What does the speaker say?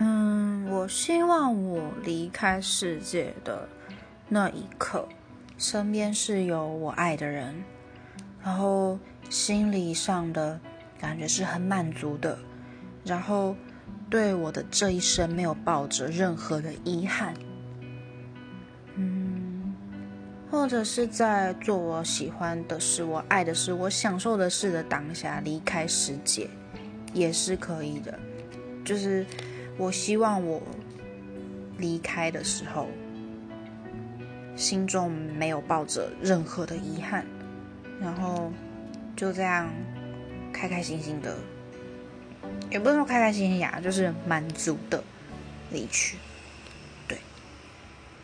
嗯，我希望我离开世界的那一刻，身边是有我爱的人，然后心理上的感觉是很满足的，然后对我的这一生没有抱着任何的遗憾。嗯，或者是在做我喜欢的事、我爱的事、我享受的事的当下离开世界，也是可以的，就是。我希望我离开的时候，心中没有抱着任何的遗憾，然后就这样开开心心的，也不是说开开心心呀，就是满足的离去。